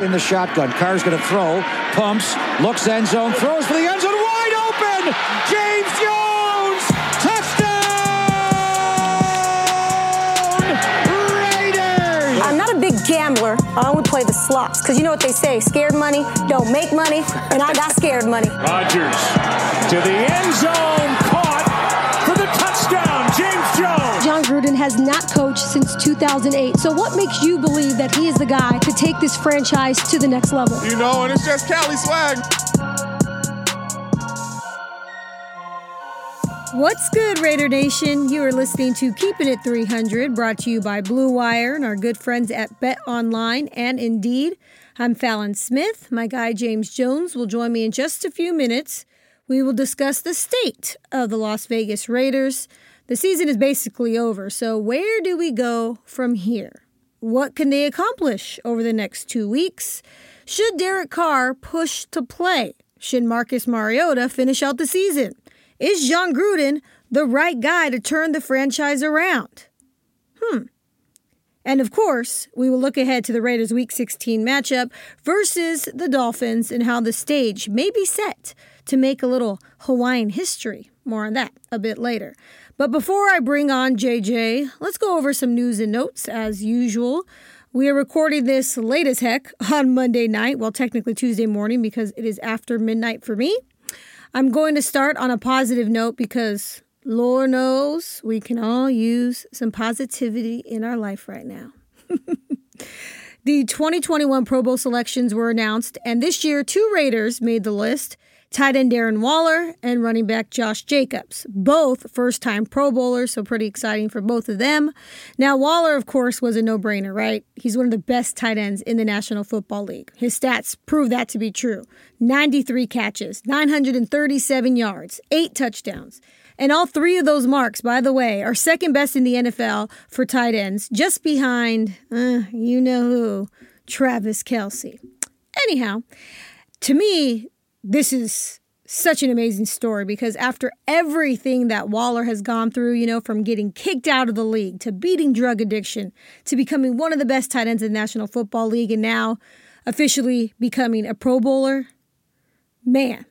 In the shotgun. Carr's going to throw, pumps, looks end zone, throws for the end zone, wide open. James Jones, touchdown! Raiders. I'm not a big gambler. I only play the slots because you know what they say: scared money don't make money, and I got scared money. Rodgers to the end zone, Jones. Jon Gruden has not coached since 2008. So, what makes you believe that he is the guy to take this franchise to the next level? You know, and it's just Cali swag. What's good, Raider Nation? You are listening to Keeping It 300, brought to you by Blue Wire and our good friends at Bet Online and Indeed. I'm Fallon Smith. My guy James Jones will join me in just a few minutes. We will discuss the state of the Las Vegas Raiders. The season is basically over, so where do we go from here? What can they accomplish over the next two weeks? Should Derek Carr push to play? Should Marcus Mariota finish out the season? Is Jon Gruden the right guy to turn the franchise around? Hmm. And of course, we will look ahead to the Raiders' Week 16 matchup versus the Dolphins and how the stage may be set to make a little Hawaiian history. More on that a bit later. But before I bring on JJ, let's go over some news and notes as usual. We are recording this late as heck on Monday night, well, technically Tuesday morning because it is after midnight for me. I'm going to start on a positive note because Lord knows we can all use some positivity in our life right now. the 2021 Pro Bowl selections were announced, and this year, two Raiders made the list tight end Darren Waller and running back Josh Jacobs, both first time Pro Bowlers, so pretty exciting for both of them. Now, Waller, of course, was a no brainer, right? He's one of the best tight ends in the National Football League. His stats prove that to be true 93 catches, 937 yards, eight touchdowns. And all three of those marks, by the way, are second best in the NFL for tight ends, just behind, uh, you know who, Travis Kelce. Anyhow, to me, this is such an amazing story because after everything that Waller has gone through, you know, from getting kicked out of the league to beating drug addiction to becoming one of the best tight ends in the National Football League and now officially becoming a Pro Bowler, man,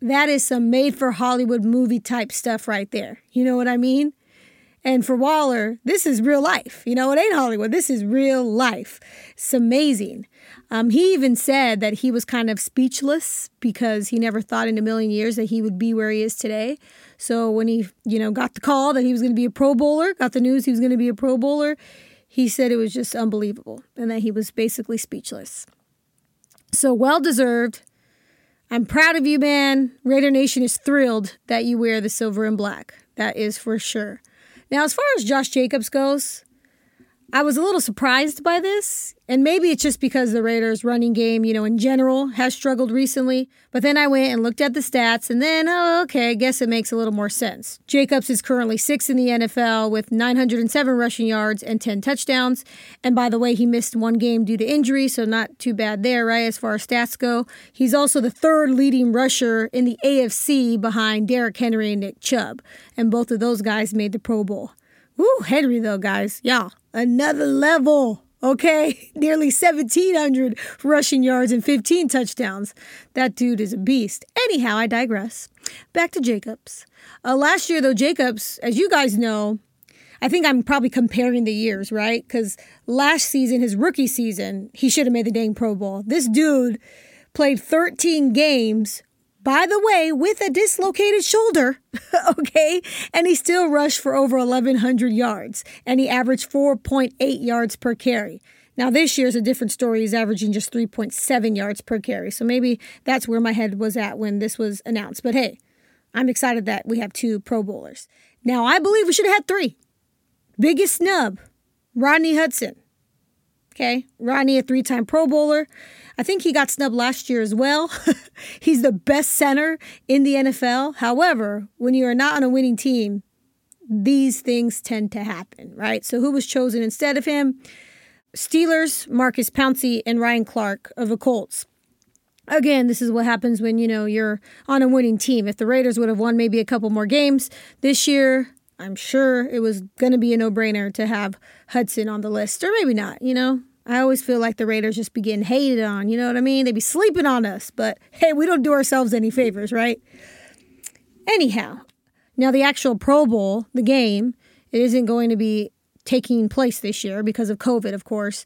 that is some made for Hollywood movie type stuff right there. You know what I mean? And for Waller, this is real life. You know, it ain't Hollywood. This is real life. It's amazing. Um, he even said that he was kind of speechless because he never thought in a million years that he would be where he is today. So when he, you know, got the call that he was going to be a Pro Bowler, got the news he was going to be a Pro Bowler, he said it was just unbelievable and that he was basically speechless. So well deserved. I'm proud of you, man. Raider Nation is thrilled that you wear the silver and black. That is for sure. Now, as far as Josh Jacobs goes, I was a little surprised by this, and maybe it's just because the Raiders' running game, you know, in general, has struggled recently. But then I went and looked at the stats, and then, oh, okay, I guess it makes a little more sense. Jacobs is currently sixth in the NFL with 907 rushing yards and 10 touchdowns. And by the way, he missed one game due to injury, so not too bad there, right, as far as stats go. He's also the third leading rusher in the AFC behind Derrick Henry and Nick Chubb, and both of those guys made the Pro Bowl. Woo, Henry, though, guys. Yeah, another level. Okay, nearly 1,700 rushing yards and 15 touchdowns. That dude is a beast. Anyhow, I digress. Back to Jacobs. Uh, last year, though, Jacobs, as you guys know, I think I'm probably comparing the years, right? Because last season, his rookie season, he should have made the dang Pro Bowl. This dude played 13 games, by the way, with a dislocated shoulder, okay? And he still rushed for over 1,100 yards, and he averaged 4.8 yards per carry. Now, this year's a different story. He's averaging just 3.7 yards per carry. So maybe that's where my head was at when this was announced. But hey, I'm excited that we have two Pro Bowlers. Now, I believe we should have had three. Biggest snub, Rodney Hudson. Okay, Rodney, a three time Pro Bowler. I think he got snubbed last year as well. He's the best center in the NFL. However, when you are not on a winning team, these things tend to happen, right? So, who was chosen instead of him? Steelers, Marcus Pouncey, and Ryan Clark of the Colts. Again, this is what happens when you know you're on a winning team. If the Raiders would have won maybe a couple more games this year, I'm sure it was going to be a no brainer to have Hudson on the list, or maybe not, you know? I always feel like the Raiders just be getting hated on, you know what I mean? They be sleeping on us, but hey, we don't do ourselves any favors, right? Anyhow, now the actual Pro Bowl, the game, it isn't going to be taking place this year because of COVID, of course.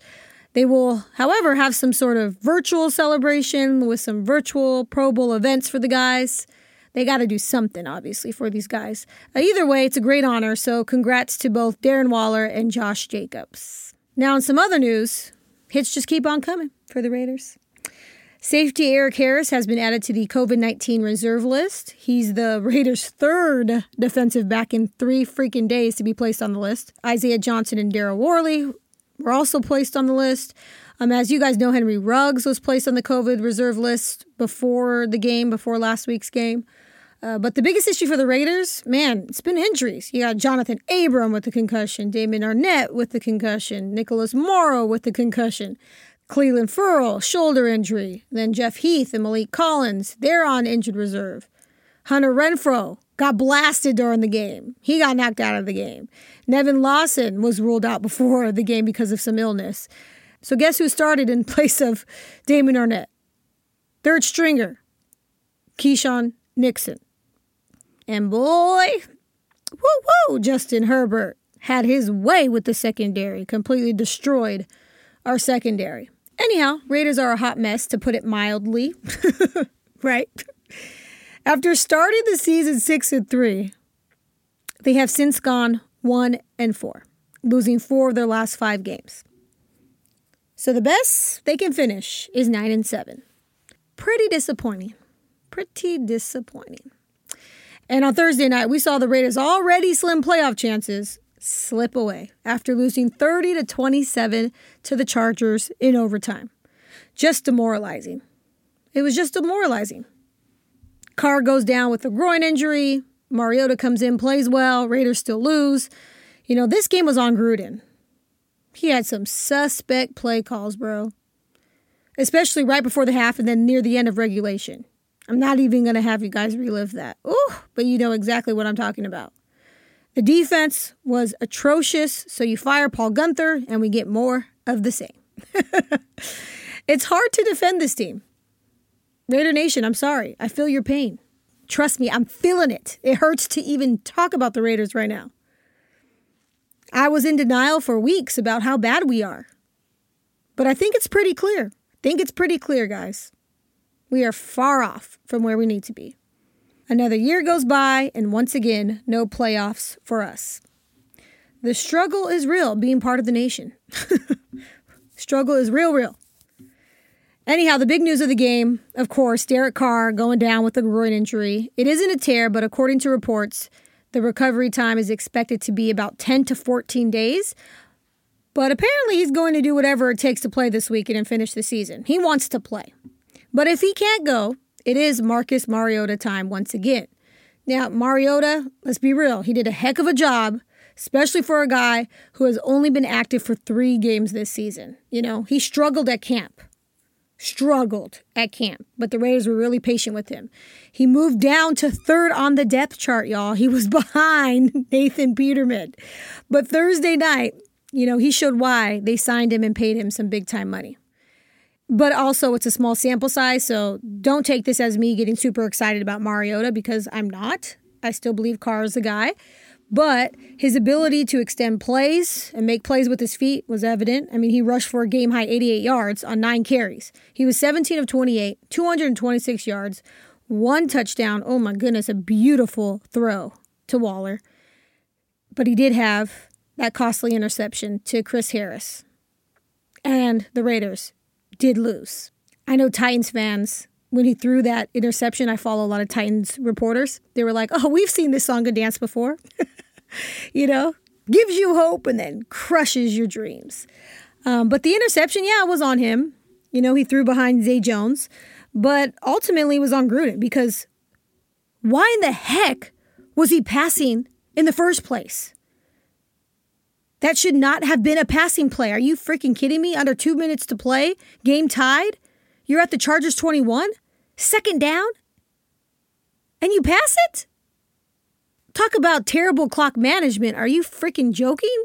They will, however, have some sort of virtual celebration with some virtual Pro Bowl events for the guys they got to do something, obviously, for these guys. Uh, either way, it's a great honor, so congrats to both Darren Waller and Josh Jacobs. Now, in some other news, hits just keep on coming for the Raiders. Safety Erik Harris has been added to the COVID 19 reserve list. He's the Raiders' third defensive back in three freaking days to be placed on the list. Isaiah Johnson and Daryl Worley were also placed on the list. Um, as you guys know, Henry Ruggs was placed on the COVID reserve list before the game, before last week's game. Uh, but the biggest issue for the Raiders, man, it's been injuries. You got Jonathan Abram with the concussion, Damon Arnette with the concussion, Nicholas Morrow with the concussion, Clelin Ferrell, shoulder injury. Then Jeff Heath and Maliek Collins, they're on injured reserve. Hunter Renfrow got blasted during the game. He got knocked out of the game. Nevin Lawson was ruled out before the game because of some illness. So guess who started in place of Damon Arnette? Third stringer, Keisean Nixon. And boy, woo woo, Justin Herbert had his way with the secondary, completely destroyed our secondary. Anyhow, Raiders are a hot mess, to put it mildly. right? After starting the season 6 and 3, they have since gone 1 and 4, losing 4 of their last 5 games. So the best they can finish is 9 and 7. Pretty disappointing. Pretty disappointing. And on Thursday night, we saw the Raiders' already slim playoff chances slip away after losing 30 to 27 to the Chargers in overtime. Just demoralizing. It was just demoralizing. Carr goes down with a groin injury. Mariota comes in, plays well. Raiders still lose. You know, this game was on Gruden. He had some suspect play calls, bro. Especially right before the half and then near the end of regulation. I'm not even going to have you guys relive that. Ooh, but you know exactly what I'm talking about. The defense was atrocious, so you fire Paul Guenther and we get more of the same. it's hard to defend this team. Raider Nation, I'm sorry. I feel your pain. Trust me, I'm feeling it. It hurts to even talk about the Raiders right now. I was in denial for weeks about how bad we are. But I think it's pretty clear. I think it's pretty clear, guys. We are far off from where we need to be. Another year goes by, and once again, no playoffs for us. The struggle is real being part of the nation. struggle is real, real. Anyhow, the big news of the game, of course, Derek Carr going down with a groin injury. It isn't a tear, but according to reports, the recovery time is expected to be about 10 to 14 days. But apparently, he's going to do whatever it takes to play this weekend and finish the season. He wants to play. But if he can't go, it is Marcus Mariota time once again. Now, Mariota, let's be real, he did a heck of a job, especially for a guy who has only been active for three games this season. You know, he struggled at camp. Struggled at camp, but the Raiders were really patient with him. He moved down to third on the depth chart, y'all. He was behind Nathan Peterman. But Thursday night, You know, he showed why they signed him and paid him some big time money. But also, it's a small sample size, so don't take this as me getting super excited about Mariota because I'm not. I still believe Carr is the guy. But his ability to extend plays and make plays with his feet was evident. I mean, he rushed for a game high 88 yards on nine carries. He was 17 of 28, 226 yards, one touchdown. Oh my goodness, a beautiful throw to Waller. But he did have that costly interception to Chris Harris. And the Raiders did lose. I know Titans fans, when he threw that interception, I follow a lot of Titans reporters. They were like, oh, we've seen this song and dance before. you know, gives you hope and then crushes your dreams. Um, but the interception, yeah, was on him. You know, he threw behind Zay Jones, but ultimately it was on Gruden because why in the heck was he passing in the first place? That should not have been a passing play. Are you freaking kidding me? Under two minutes to play, game tied. You're at the Chargers 21, second down, and you pass it? Talk about terrible clock management. Are you freaking joking?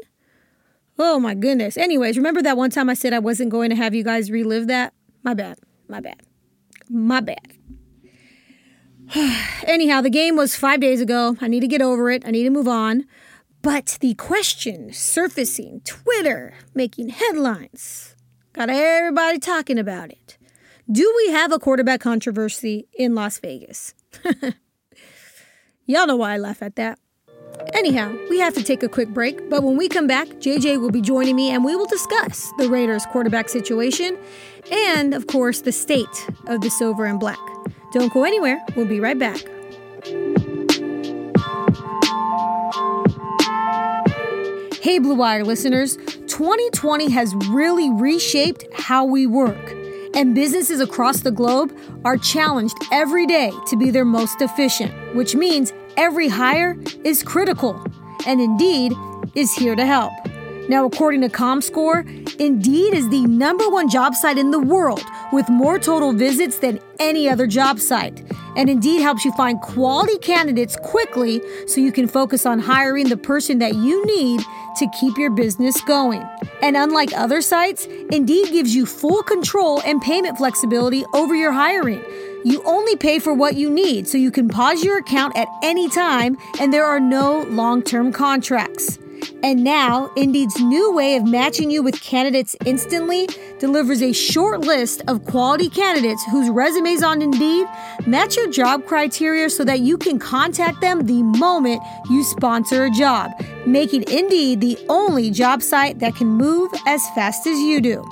Oh my goodness. Anyways, remember that one time I said I wasn't going to have you guys relive that? My bad. My bad. My bad. Anyhow, the game was five days ago. I need to get over it. I need to move on. But the question surfacing, Twitter making headlines, got everybody talking about it. Do we have a quarterback controversy in Las Vegas? Y'all know why I laugh at that. Anyhow, we have to take a quick break, but when we come back, JJ will be joining me and we will discuss the Raiders quarterback situation and, of course, the state of the silver and black. Don't go anywhere, we'll be right back. Hey, Blue Wire listeners, 2020 has really reshaped how we work, and businesses across the globe are challenged every day to be their most efficient, which means every hire is critical, and Indeed is here to help. Now, according to ComScore, Indeed is the number one job site in the world with more total visits than any other job site. And Indeed helps you find quality candidates quickly so you can focus on hiring the person that you need to keep your business going. And unlike other sites, Indeed gives you full control and payment flexibility over your hiring. You only pay for what you need, so you can pause your account at any time, and there are no long term contracts. And now, Indeed's new way of matching you with candidates instantly delivers a short list of quality candidates whose resumes on Indeed match your job criteria so that you can contact them the moment you sponsor a job, making Indeed the only job site that can move as fast as you do.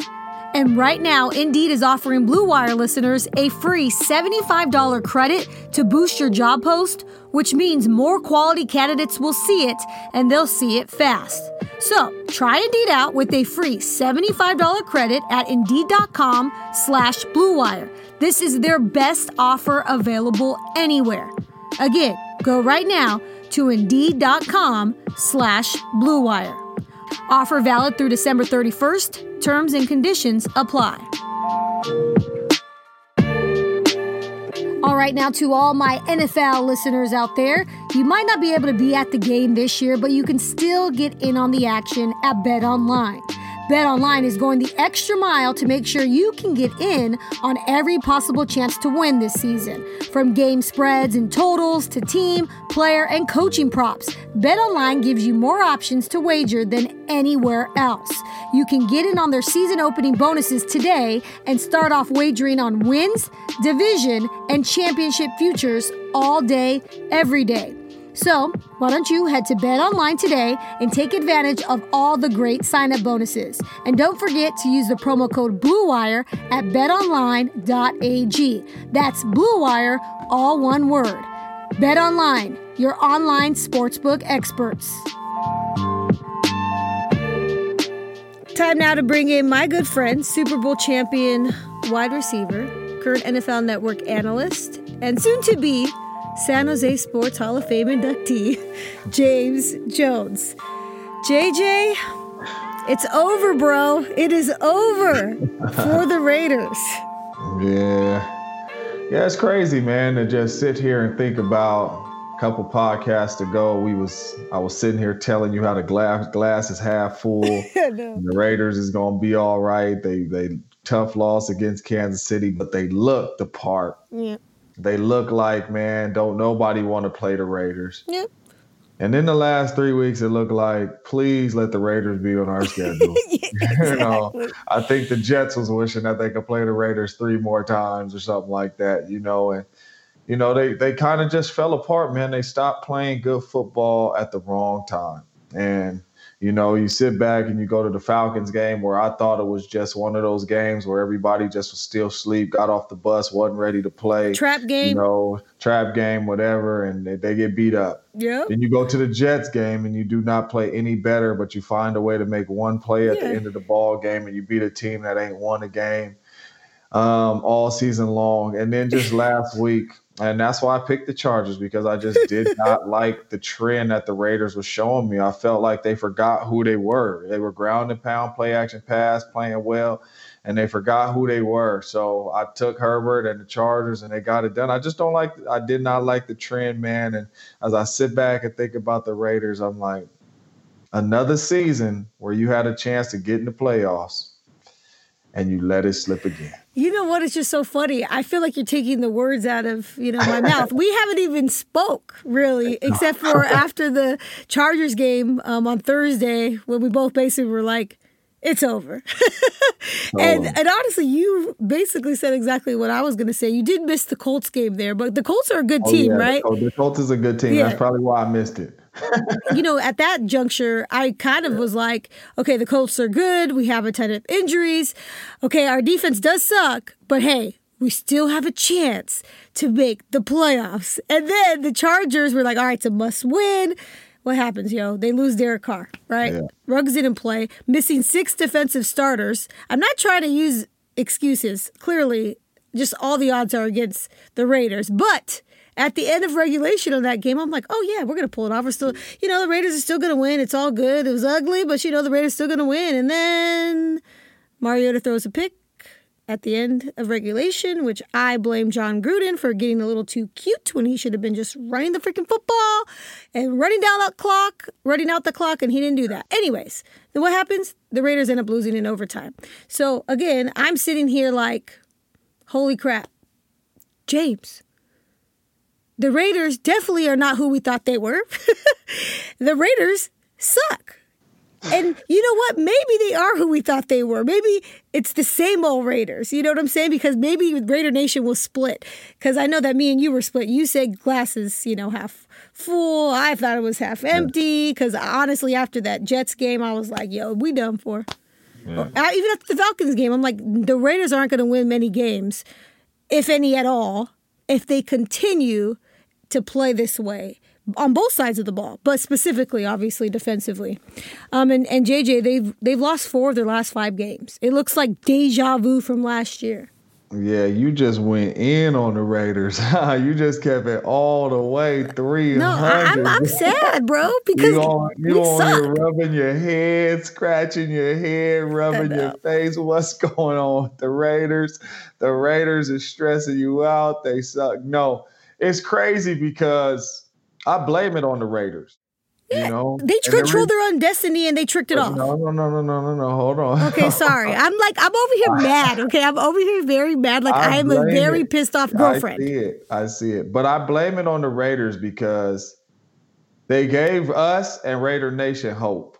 And right now, Indeed is offering Blue Wire listeners a free $75 credit to boost your job post, which means more quality candidates will see it and they'll see it fast. So try Indeed out with a free $75 credit at Indeed.com slash BlueWire. This is their best offer available anywhere. Again, go right now to Indeed.com slash BlueWire. Offer valid through December 31st. Terms and conditions apply. All right, now to all my NFL listeners out there, you might not be able to be at the game this year, but you can still get in on the action at Bet Online. BetOnline is going the extra mile to make sure you can get in on every possible chance to win this season. From game spreads and totals to team, player, and coaching props, BetOnline gives you more options to wager than anywhere else. You can get in on their season opening bonuses today and start off wagering on wins, division, and championship futures all day, every day. So, why don't you head to Bet Online today and take advantage of all the great sign up bonuses? And don't forget to use the promo code BLUEWIRE at betonline.ag. That's BLUEWIRE, all one word. Bet Online, your online sportsbook experts. Time now to bring in my good friend, Super Bowl champion wide receiver, current NFL Network analyst, and soon to be San Jose Sports Hall of Fame inductee, James Jones. JJ, it's over, bro. It is over for the Raiders. Yeah. Yeah, it's crazy, man, to just sit here and think about a couple podcasts ago, we was I was sitting here telling you how the glass glass is half full. the Raiders is gonna be all right. They they tough loss against Kansas City, but they look the part. Yeah. They look like man, don't nobody want to play the Raiders. Yep. And in the last three weeks, it looked like, please let the Raiders be on our schedule. yeah, you know. I think the Jets was wishing that they could play the Raiders three more times or something like that, you know, and you know, they they kind of just fell apart, man. They stopped playing good football at the wrong time. And you know, you sit back and you go to the Falcons game where I thought it was just one of those games where everybody just was still asleep, got off the bus, wasn't ready to play. Trap You game. know, trap game, whatever, and they, they get beat up. Yeah. Then you go to the Jets game and you do not play any better, but you find a way to make one play at Yeah. the end of the ball game and you beat a team that ain't won a game um, all season long. And then just last week, and that's why I picked the Chargers because I just did not like the trend that the Raiders was showing me. I felt like they forgot who they were. They were ground and pound, play action pass, playing well, and they forgot who they were. So I took Herbert and the Chargers and they got it done. I just don't like I did not like the trend, man. And as I sit back and think about the Raiders, I'm like, another season where you had a chance to get in the playoffs and you let it slip again. You know what? It's just so funny. I feel like you're taking the words out of you know my mouth. We haven't even spoke really, except for after the Chargers game um, on Thursday when we both basically were like, "It's over." and Oh. and honestly, you basically said exactly what I was going to say. You did miss the Colts game there, but the Colts are a good Oh, team, yeah, right? The Colts, the Colts is a good team. Yeah. That's probably why I missed it. You know, at that juncture, I kind of was like, okay, the Colts are good. We have a ton of injuries. Okay, our defense does suck, but hey, we still have a chance to make the playoffs. And then the Chargers were like, all right, it's a must win. What happens, yo? They lose Derek Carr, right? Yeah. Ruggs didn't play, missing six defensive starters. I'm not trying to use excuses. Clearly, just all the odds are against the Raiders. But at the end of regulation on that game, I'm like, oh yeah, we're gonna pull it off. We're still, you know, the Raiders are still gonna win. It's all good. It was ugly, but you know, the Raiders are still gonna win. And then Mariota throws a pick at the end of regulation, which I blame Jon Gruden for getting a little too cute when he should have been just running the freaking football and running down that clock, running out the clock, and he didn't do that. Anyways, then what happens? The Raiders end up losing in overtime. So again, I'm sitting here like, holy crap, James. The Raiders definitely are not who we thought they were. the Raiders suck. And you know what? Maybe they are who we thought they were. Maybe it's the same old Raiders. You know what I'm saying? Because maybe Raider Nation will split. Because I know that me and you were split. You said glasses, you know, half full. I thought it was half empty. Because honestly, after that Jets game, I was like, yo, we done for. I, uh, even after the Falcons game, I'm like, the Raiders aren't going to win many games, if any at all, if they continue to play this way on both sides of the ball, but specifically, obviously, defensively. Um, and, and JJ, they've they've lost four of their last five games. It looks like deja vu from last year. Yeah, you just went in on the Raiders. you just kept it all the way 300. No, I'm I'm sad, bro, because You on, you we on here rubbing your head, scratching your head, rubbing your face. What's going on with the Raiders? The Raiders is stressing you out. They suck. No, it's crazy because I blame it on the Raiders. You know, They control their own destiny and they tricked it oh, off. No, no, no, no, no, no, no. Hold on. Okay, sorry. I'm like I'm over here mad. Okay, I'm over here very mad. Like I, am a very it. pissed off girlfriend. I see it. I see it. But I blame it on the Raiders because they gave us and Raider Nation hope.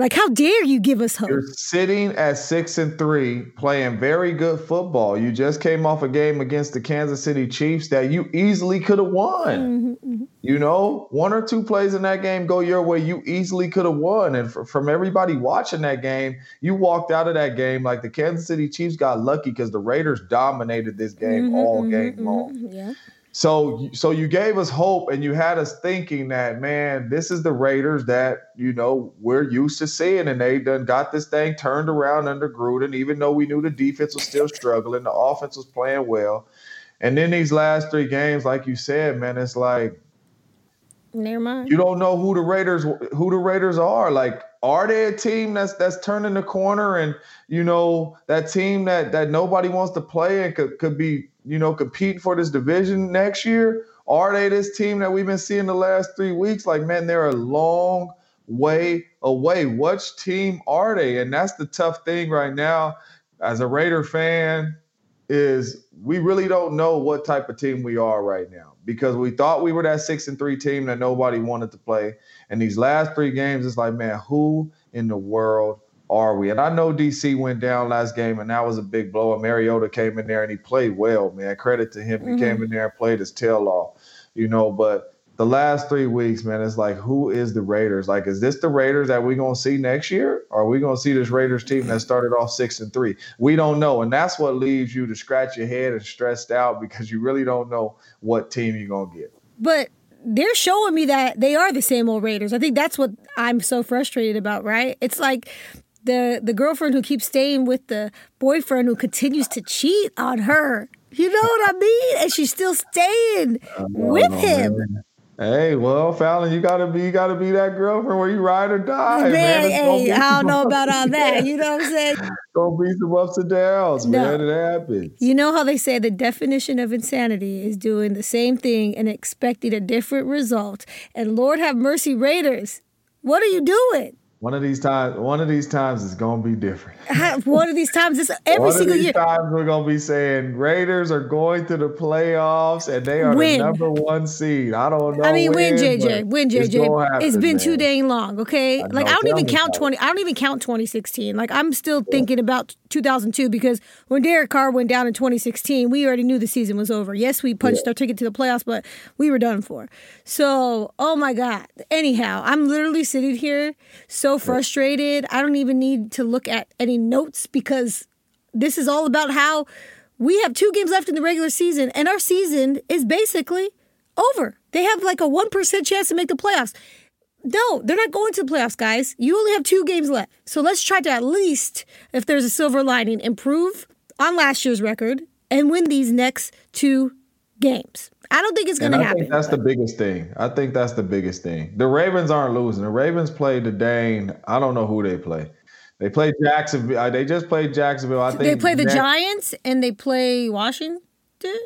Like how dare you give us hope? You're sitting at six and three, playing very good football. You just came off a game against the Kansas City Chiefs that you easily could have won. Mm-hmm, You know, one or two plays in that game go your way, you easily could have won. And fr- from everybody watching that game, you walked out of that game like the Kansas City Chiefs got lucky because the Raiders dominated this game Mm-hmm, all game long. Yeah. So, so you gave us hope, and you had us thinking that, man, this is the Raiders that you know we're used to seeing, and they done got this thing turned around under Gruden. Even though we knew the defense was still struggling, the offense was playing well, and then these last three games, like you said, man, it's like Never mind. you don't know who the Raiders who the Raiders are. Like, are they a team that's that's turning the corner and you know that team that that nobody wants to play and could could be you know competing for this division next year? Are they this team that we've been seeing the last three weeks? Like, man, they're a long way away. Which team are they? And that's the tough thing right now as a Raider fan is we really don't know what type of team we are right now because we thought we were that six and three team that nobody wanted to play. And these last three games, it's like, man, who in the world are we? And I know DC went down last game, and that was a big blow. And Mariota came in there and he played well, man. Credit to him. Mm-hmm. He came in there and played his tail off, you know. But the last three weeks, man, it's like, who is the Raiders? Like, is this the Raiders that we're gonna see next year? Or are we gonna see this Raiders team that started off six and three? We don't know. And that's what leaves you to scratch your head and stressed out because you really don't know what team you're gonna get. But they're showing me that they are the same old Raiders. I think that's what I'm so frustrated about, right? It's like the the girlfriend who keeps staying with the boyfriend who continues to cheat on her. You know what I mean? And she's still staying oh, with him. Man. Hey, well, Fallon, you gotta be you gotta be that girlfriend where you ride or die. Man, man. hey, I don't know about all that. You know what I'm saying? Gonna be some ups and downs, no. man. It happens. You know how they say the definition of insanity is doing the same thing and expecting a different result. And Lord have mercy, Raiders, what are you doing? One of these times, one of these times is gonna be different. one of these times, it's every one single year. Times we're gonna be saying Raiders are going to the playoffs and they are the number one seed. I don't know. I mean, win, JJ, win, JJ. It's, it's been man. too dang long. Okay, I like I don't even count twenty. I don't even count 2016. Like I'm still yeah. thinking about 2002 because when Derek Carr went down in 2016, we already knew the season was over. Yes, we punched yeah. our ticket to the playoffs, but we were done for. So, oh my God. Anyhow, I'm literally sitting here so so frustrated. I don't even need to look at any notes because this is all about how we have two games left in the regular season and our season is basically over. They have like a 1% chance to make the playoffs. No, they're not going to the playoffs, guys. You only have two games left. So let's try to at least, if there's a silver lining, improve on last year's record and win these next two games. I don't think it's going to happen. that's the biggest thing. I think that's the biggest thing. The Ravens aren't losing. The Ravens played the Dane. I don't know who they play. They played Jacksonville. Uh, they just played Jacksonville. I think they play the next- Giants and they play Washington.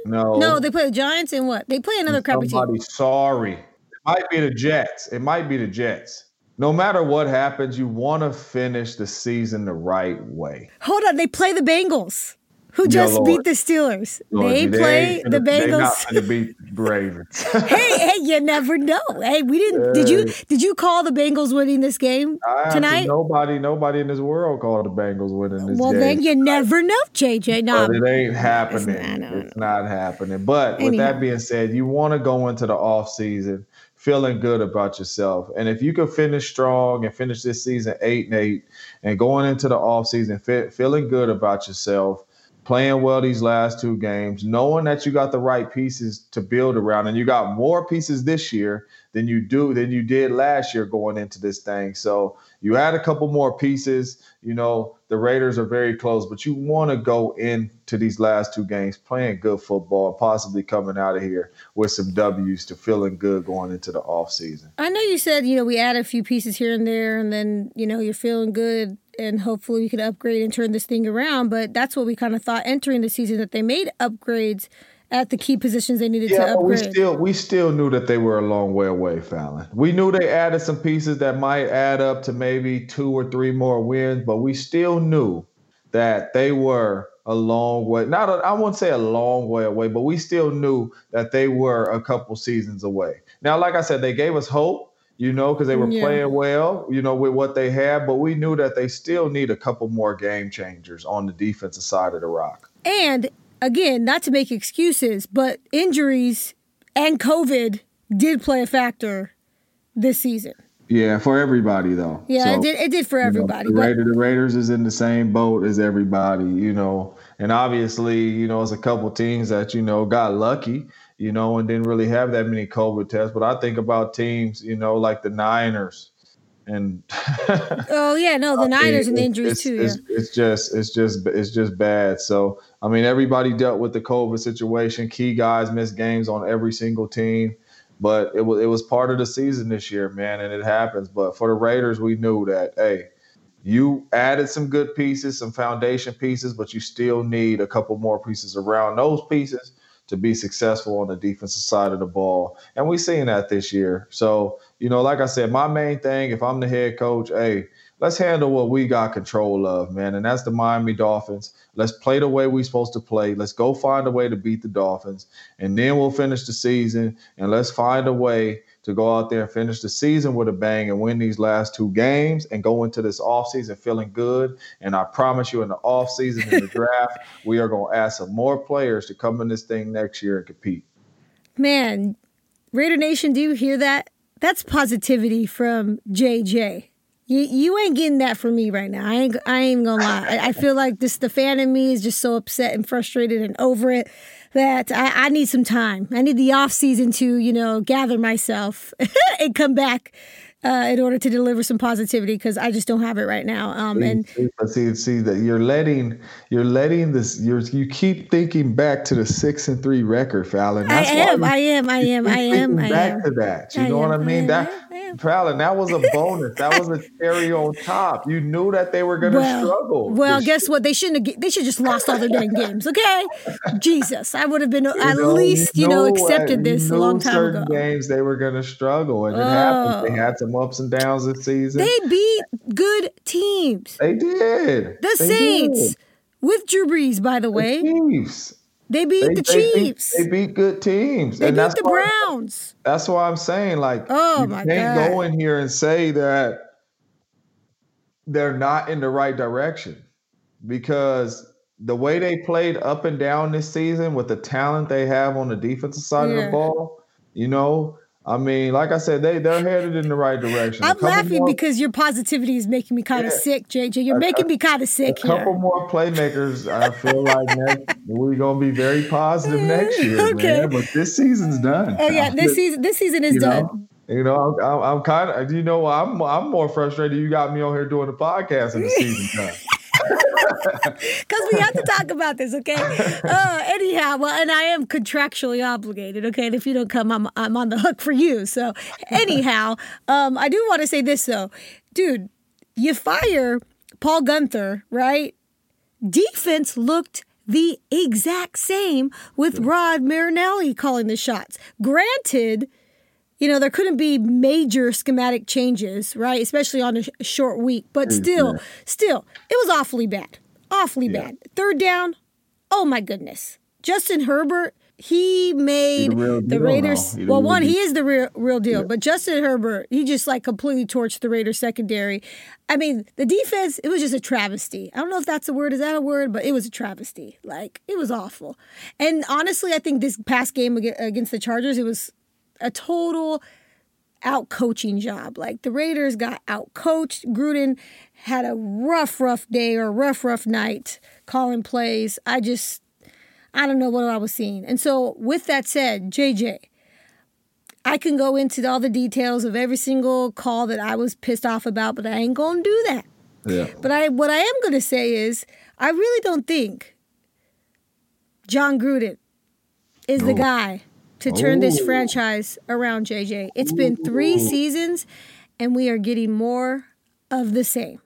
No, no, they play the Giants and what? They play another crappy team. Sorry, it might be the Jets. It might be the Jets. No matter what happens, you want to finish the season the right way. Hold on, they play the Bengals who just beat the Steelers. Lord, they, they play the Bengals. They not beat Ravens. hey, hey, you never know. Hey, we didn't. Did you did you call the Bengals winning this game tonight? Nobody, nobody in this world called the Bengals winning this well, game. Well, then you never know, JJ. No, but it ain't happening. It's not, it's not happening. But Anyhow. with that being said, you want to go into the off season feeling good about yourself. And if you can finish strong and finish this season eight and eight, and going into the off season feeling good about yourself playing well these last two games, knowing that you got the right pieces to build around, and you got more pieces this year than you do than you did last year going into this thing. So you add a couple more pieces. You know the Raiders are very close, but you want to go into these last two games playing good football, possibly coming out of here with some W's to feeling good going into the off season. I know you said you know we add a few pieces here and there, and then you know you're feeling good and hopefully we can upgrade and turn this thing around. But that's what we kind of thought entering the season that they made upgrades at the key positions they needed yeah, to upgrade. we still we still knew that they were a long way away, Fallon. We knew they added some pieces that might add up to maybe two or three more wins, but we still knew that they were a long way. Not a, I won't say a long way away, but we still knew that they were a couple seasons away. Now, like I said, they gave us hope you know, because they were yeah. playing well, you know, with what they had. But we knew that they still need a couple more game changers on the defensive side of the rock. And again, not to make excuses, but injuries and COVID did play a factor this season. Yeah, for everybody though. Yeah, so, it did. It did for everybody. Know, the, Raider, the Raiders is in the same boat as everybody, you know, and obviously, you know, it's a couple teams that you know got lucky you know, and didn't really have that many COVID tests. But I think about teams, you know, like the Niners and oh yeah, no, the Niners and the injuries it's, too. It's, yeah. it's just it's just it's just bad. So I mean, everybody dealt with the COVID situation. Key guys missed games on every single team, but it was it was part of the season this year, man, and it happens. But for the Raiders, we knew that hey, you added some good pieces, some foundation pieces, but you still need a couple more pieces around those pieces to be successful on the defensive side of the ball. And we've seen that this year. So, you know, like I said, my main thing, if I'm the head coach, hey, let's handle what we got control of, man. And that's the Miami Dolphins. Let's play the way we're supposed to play. Let's go find a way to beat the Dolphins. And then we'll finish the season and let's find a way to go out there and finish the season with a bang and win these last two games and go into this offseason feeling good. And I promise you, in the offseason, in the draft, we are going to add some more players to come in this thing next year and compete. Man, Raider Nation, do you hear that? That's positivity from JJ. You, you ain't getting that from me right now. I ain't I ain't gonna lie. I, I feel like this the fan in me is just so upset and frustrated and over it that I, I need some time. I need the off season to, you know, gather myself and come back uh, in order to deliver some positivity because I just don't have it right now. Um, and see, see that you're letting you're letting this you're you keep thinking back to the six and three record, Fallon. That's I am, I am, I am, I am, I am. Back to that, you I know am, what I mean? I that Fallon, that was a bonus. that was a cherry on top. You knew that they were going to well, struggle. Well, guess what? They shouldn't have. They should just lost all their damn games. Okay, Jesus, I would have been you at know, least you know, accepted this a long time ago. Games they were going to struggle, and it happened. They oh. had some ups and downs this season. They beat good teams. They did. The they Saints did. with Drew Brees, by the, way. the. Chiefs. They beat they, the they Chiefs. Beat, they beat good teams. They and beat that's the why, Browns. That's why I'm saying, like, oh you my can't God. go in here and say that they're not in the right direction because the way they played up and down this season with the talent they have on the defensive side yeah. of the ball, you know, I mean, like I said, they they're headed in the right direction. I'm laughing more, because your positivity is making me kind of yeah, sick, JJ. You're a, making me kind of sick a here. Couple more playmakers, I feel like next, we're gonna be very positive next year, okay. man. But this season's done. Oh yeah, this season this season is you done. Know? You know, I'm, I'm kind of, do you know, I'm I'm more frustrated. You got me on here doing the podcast in the season done. Because we have to talk about this, okay? Uh, anyhow, well, and I am contractually obligated, okay? And if you don't come, I'm, I'm on the hook for you. So, anyhow, um, I do want to say this, though. Dude, you fire Paul Guenther, right? Defense looked the exact same with Rod Marinelli calling the shots. Granted, you know, there couldn't be major schematic changes, right? Especially on a, sh- short week. But still, still, it was awfully bad. Awfully yeah. bad. Third down, oh my goodness. Justin Herbert, he made the, the Raiders. Well, one, he is the real real deal. Yeah. But Justin Herbert, he just like completely torched the Raiders secondary. I mean, the defense, it was just a travesty. I don't know if that's a word. Is that a word? But it was a travesty. Like it was awful. And honestly, I think this past game against the Chargers, it was a total out coaching job. Like the Raiders got out coached. Gruden had a rough, rough day or rough, rough night calling plays. I just, I don't know what I was seeing. And so, with that said, JJ, I can go into all the details of every single call that I was pissed off about, but I ain't gonna do that. Yeah. But I, what I am gonna say is, I really don't think Jon Gruden is the guy to turn this oh. franchise around, JJ. It's been three seasons, and we are getting more of the same.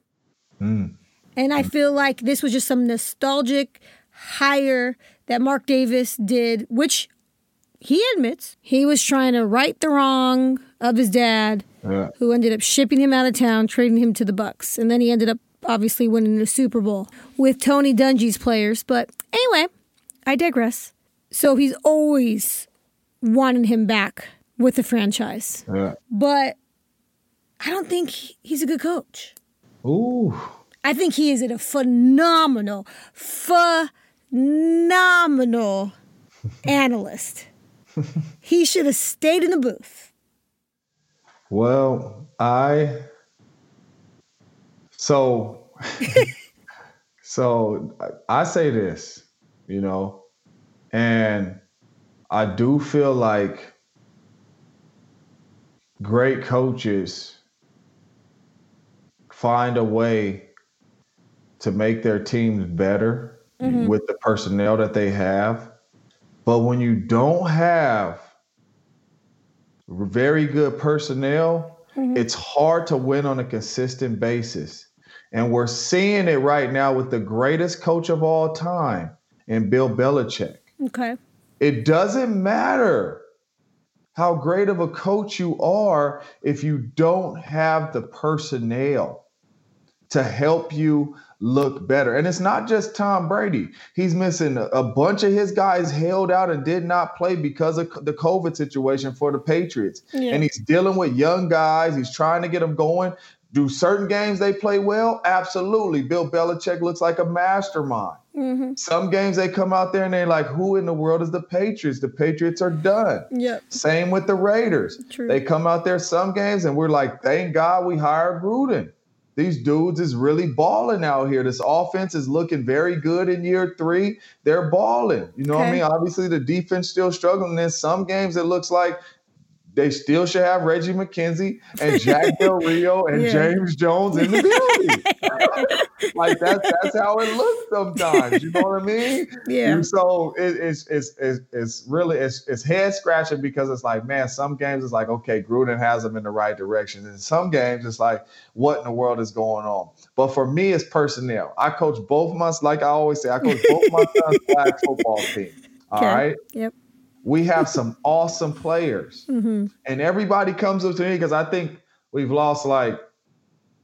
Mm. And I feel like this was just some nostalgic hire that Mark Davis did, which he admits he was trying to right the wrong of his dad, yeah. who ended up shipping him out of town, trading him to the Bucks, and then he ended up obviously winning the Super Bowl with Tony Dungy's players. But anyway, I digress. So he's always wanted him back with the franchise. Yeah. But I don't think he's a good coach. Ooh. I think he is a phenomenal, phenomenal analyst. he should have stayed in the booth. Well, I so so I say this, you know, and I do feel like great coaches find a way to make their teams better mm-hmm. with the personnel that they have. But when you don't have very good personnel, mm-hmm. it's hard to win on a consistent basis. And we're seeing it right now with the greatest coach of all time in Bill Belichick. Okay. It doesn't matter how great of a coach you are if you don't have the personnel to help you look better. And it's not just Tom Brady. He's missing a bunch of his guys held out and did not play because of the COVID situation for the Patriots. Yeah. And he's dealing with young guys. He's trying to get them going. Do certain games they play well? Absolutely. Bill Belichick looks like a mastermind. Mm-hmm. Some games they come out there and they're like, who in the world is the Patriots? The Patriots are done. Yep. Same with the Raiders. True. They come out there some games and we're like, thank God we hired Gruden. These dudes is really balling out here. This offense is looking very good in year three. They're balling. You know okay. what I mean? Obviously, the defense still struggling. In some games, it looks like they still should have Reggie McKenzie and Jack Del Rio and yeah. James Jones in the building. like that's that's how it looks sometimes. You know what I mean? Yeah. And so it, it's, it's it's it's really it's it's head scratching because it's like man, some games it's like okay, Gruden has them in the right direction, and some games it's like what in the world is going on. But for me, it's personnel. I coach both my like I always say, I coach both my son's flag football team. All okay. right. Yep we have some awesome players. Mm-hmm. And everybody comes up to me because I think we've lost like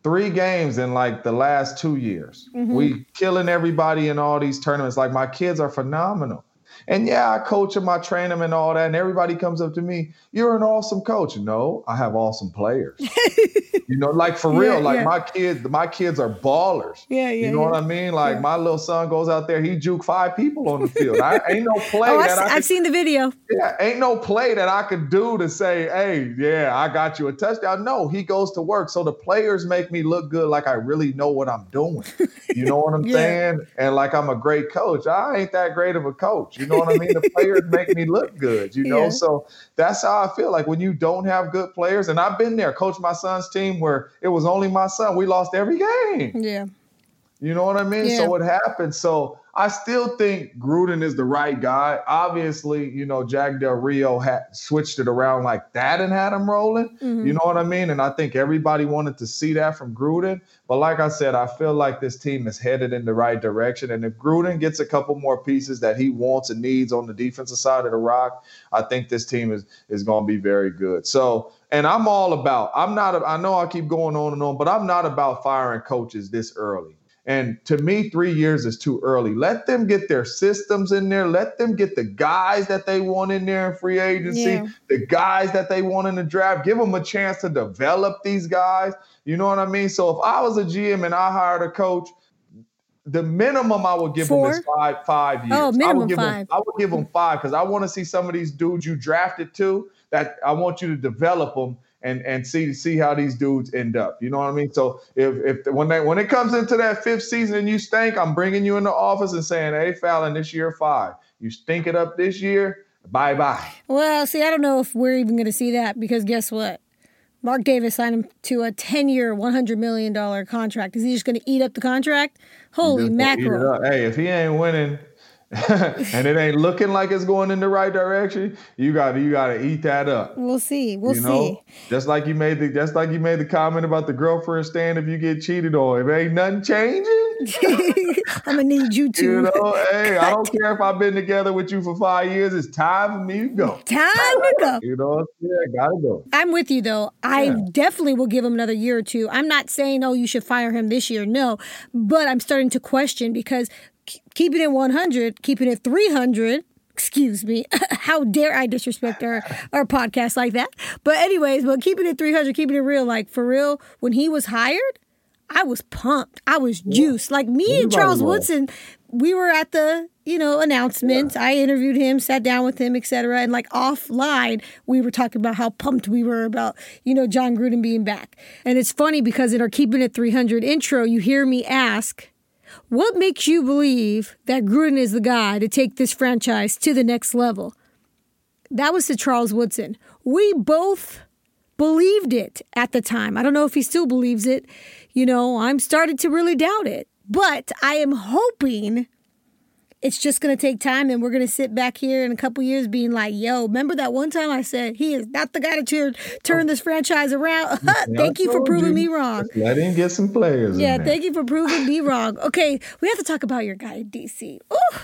three games in like the last two years. Mm-hmm. We killing everybody in all these tournaments. Like my kids are phenomenal. And yeah, I coach them, I train them, and all that. And everybody comes up to me, "You're an awesome coach." No, I have awesome players. you know, like for real. Yeah, like yeah. my kids, my kids are ballers. Yeah, yeah. You know yeah. what I mean? Like my little son goes out there, he juke five people on the field. I ain't no play oh, that I, have seen the video. Yeah, ain't no play that I could do to say, "Hey, yeah, I got you a touchdown." No, he goes to work. So the players make me look good, like I really know what I'm doing. You know what I'm saying? And like I'm a great coach. I ain't that great of a coach. You know what I mean? The players make me look good. You know, so that's how I feel. Like when you don't have good players, and I've been there, coach my son's team where it was only my son. We lost every game. Yeah. You know what I mean? Yeah. So what happened? So I still think Gruden is the right guy. Obviously, you know, Jack Del Rio had switched it around like that and had him rolling. Mm-hmm. You know what I mean? And I think everybody wanted to see that from Gruden. But like I said, I feel like this team is headed in the right direction. And if Gruden gets a couple more pieces that he wants and needs on the defensive side of the rock, I think this team is is going to be very good. So, and I'm all about. I'm not. I know I keep going on and on, but I'm not about firing coaches this early. And to me, three years is too early. Let them get their systems in there. Let them get the guys that they want in there in free agency, yeah. the guys that they want in the draft. Give them a chance to develop these guys. You know what I mean? So if I was a GM and I hired a coach, the minimum I would give Four? them is five five oh, years. Oh, minimum I would give five. Them, I would give them five because I want to see some of these dudes you drafted to. That I want you to develop them and and see see how these dudes end up. You know what I mean? So if if when they when it comes into that fifth season and you stink, I'm bringing you in the office and saying, "Hey, Fallon, this year five. You stink it up this year. Bye bye." Well, see, I don't know if we're even going to see that because guess what? Mark Davis signed him to a 10 year, $100 million contract. Is he just going to eat up the contract? Holy mackerel. Hey, if he ain't winning and it ain't looking like it's going in the right direction, you got you got to eat that up. We'll see. We'll you know? see. Just like you made the just like you made the comment about the girlfriend stand if you get cheated on. If ain't nothing changing, I'm gonna need you to. You know, hey, I don't care if I've been together with you for five years. It's time for me to go. Time to go. You know, yeah, gotta go. I'm with you though. I yeah. definitely will give him another year or two. I'm not saying, oh, you should fire him this year. No, but I'm starting to question because keeping it 100, keeping it 300. Excuse me. How dare I disrespect our, our podcast like that? But, anyways, but keeping it 300, keeping it real, like for real, when he was hired, I was pumped. I was juiced. Like me and Charles Woodson, we were at the, you know, announcements. Yeah. I interviewed him, sat down with him, etc. And like offline, we were talking about how pumped we were about, you know, Jon Gruden being back. And it's funny because in our Keeping It 300 intro, you hear me ask, what makes you believe that Gruden is the guy to take this franchise to the next level? That was to Charles Woodson. We both believed it at the time. I don't know if he still believes it. You know, I'm starting to really doubt it. But I am hoping it's just going to take time and we're going to sit back here in a couple years being like, yo, remember that one time I said he is not the guy to turn, turn this franchise around? thank you for proving you. me wrong. Just let him get some players. Yeah, thank you for proving me wrong. Okay, we have to talk about your guy DC. Ooh,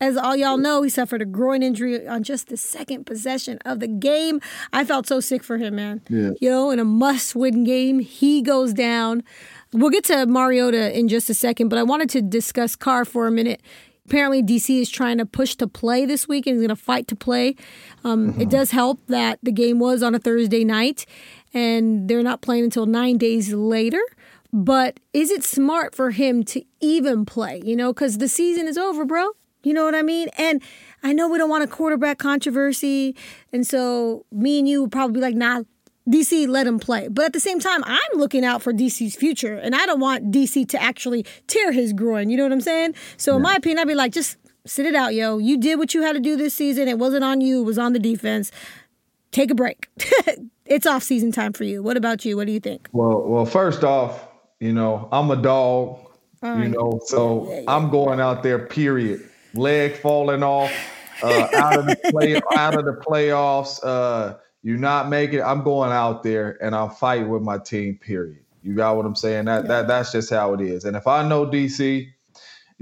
As all y'all know, he suffered a groin injury on just the second possession of the game. I felt so sick for him, man. Yeah. You know, in a must-win game, he goes down. We'll get to Mariota in just a second, but I wanted to discuss Carr for a minute. Apparently, DC is trying to push to play this week and he's going to fight to play. Um, It does help that the game was on a Thursday night and they're not playing until nine days later. But is it smart for him to even play? You know, because the season is over, bro. You know what I mean? And I know we don't want a quarterback controversy. And so me and you would probably be like, nah, DC, let him play. But at the same time, I'm looking out for DC's future. And I don't want DC to actually tear his groin. You know what I'm saying? So, in my opinion, I'd be like, just sit it out, yo. You did what you had to do this season. It wasn't on you, it was on the defense. Take a break. it's off season time for you. What about you? What do you think? Well, well, first off, you know, I'm a dog, you know, so I'm going out there, period. Leg falling off, uh, out of the play, out of the playoffs. Uh, you not making it. I'm going out there and I'm fighting with my team, period. You got what I'm saying? That that that's just how it is. And if I know DC,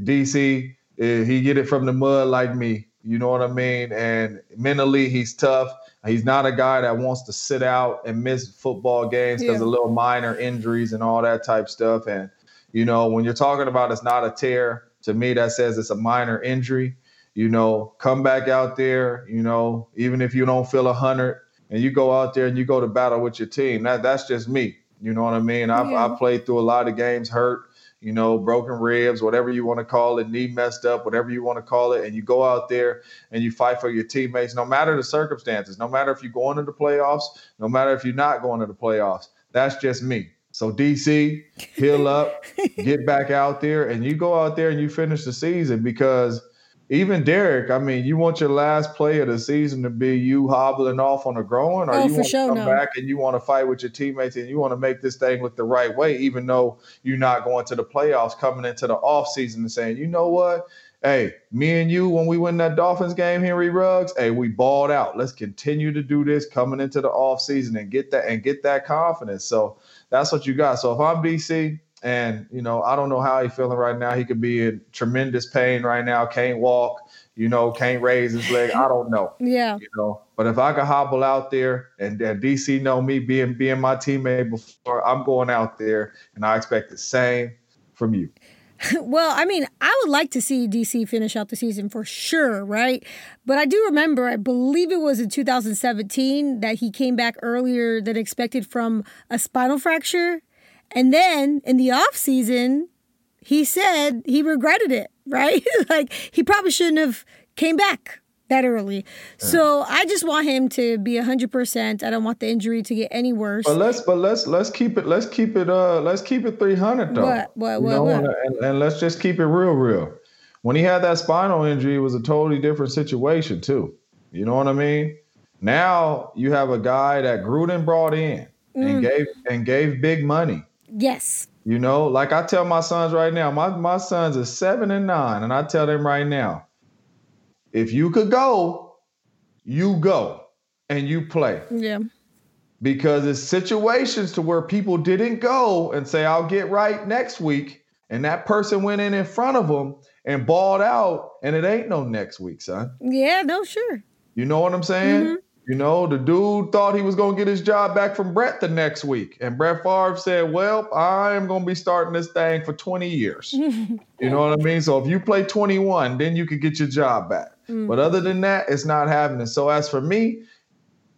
DC, eh, he get it from the mud like me. You know what I mean? And mentally, he's tough. He's not a guy that wants to sit out and miss football games because Yeah. of little minor injuries and all that type stuff. And you know, when you're talking about it's not a tear, to me that says it's a minor injury. You know, come back out there. You know, even if you don't feel a hundred, and you go out there and you go to battle with your team. That that's just me. You know what I mean? I've Yeah. I played through a lot of games, hurt you know, broken ribs, whatever you want to call it, knee messed up, whatever you want to call it, and you go out there and you fight for your teammates, no matter the circumstances, no matter if you're going to the playoffs, no matter if you're not going to the playoffs. That's just me. So DC, heal up, get back out there, and you go out there and you finish the season because even Derek, I mean, you want your last play of the season to be you hobbling off on a growing, or Oh, you want sure, to come no. back and you want to fight with your teammates and you want to make this thing look the right way, even though you're not going to the playoffs, coming into the off season and saying, you know what? Hey, me and you, when we win that Dolphins game, Henry Ruggs, hey, we balled out. Let's continue to do this coming into the off season and get that and get that confidence. So that's what you got. So if I'm DC and you know, I don't know how he's feeling right now. He could be in tremendous pain right now, can't walk, you know, can't raise his leg. I don't know Yeah. you know. But if I could hobble out there and, and DC know me being being my teammate before, I'm going out there and I expect the same from you. Well, I mean, I would like to see DC finish out the season for sure, right? But I do remember, I believe it was in 2017 that he came back earlier than expected from a spinal fracture. And then in the off season, he said he regretted it, right? like he probably shouldn't have came back that early. So I just want him to be 100%. I don't want the injury to get any worse. But let's but let's let's keep it let's keep it uh let's keep it 300 though. What? What? You What? know, What? And, and, and let's just keep it real real. When he had that spinal injury, it was a totally different situation too. You know what I mean? Now you have a guy that Gruden brought in Mm. and gave and gave big money. Yes. You know, like I tell my sons right now, my, my sons are seven and nine, and I tell them right now, if you could go, you go and you play. Yeah. Because it's situations to where people didn't go and say, I'll get right next week. And that person went in in front of them and balled out, and it ain't no next week, son. Yeah, no, sure. You know what I'm saying? Mm-hmm. You know, the dude thought he was going to get his job back from Brett the next week. And Brett Favre said, Well, I am going to be starting this thing for 20 years. you know what I mean? So if you play 21, then you could get your job back. Mm. But other than that, it's not happening. So as for me,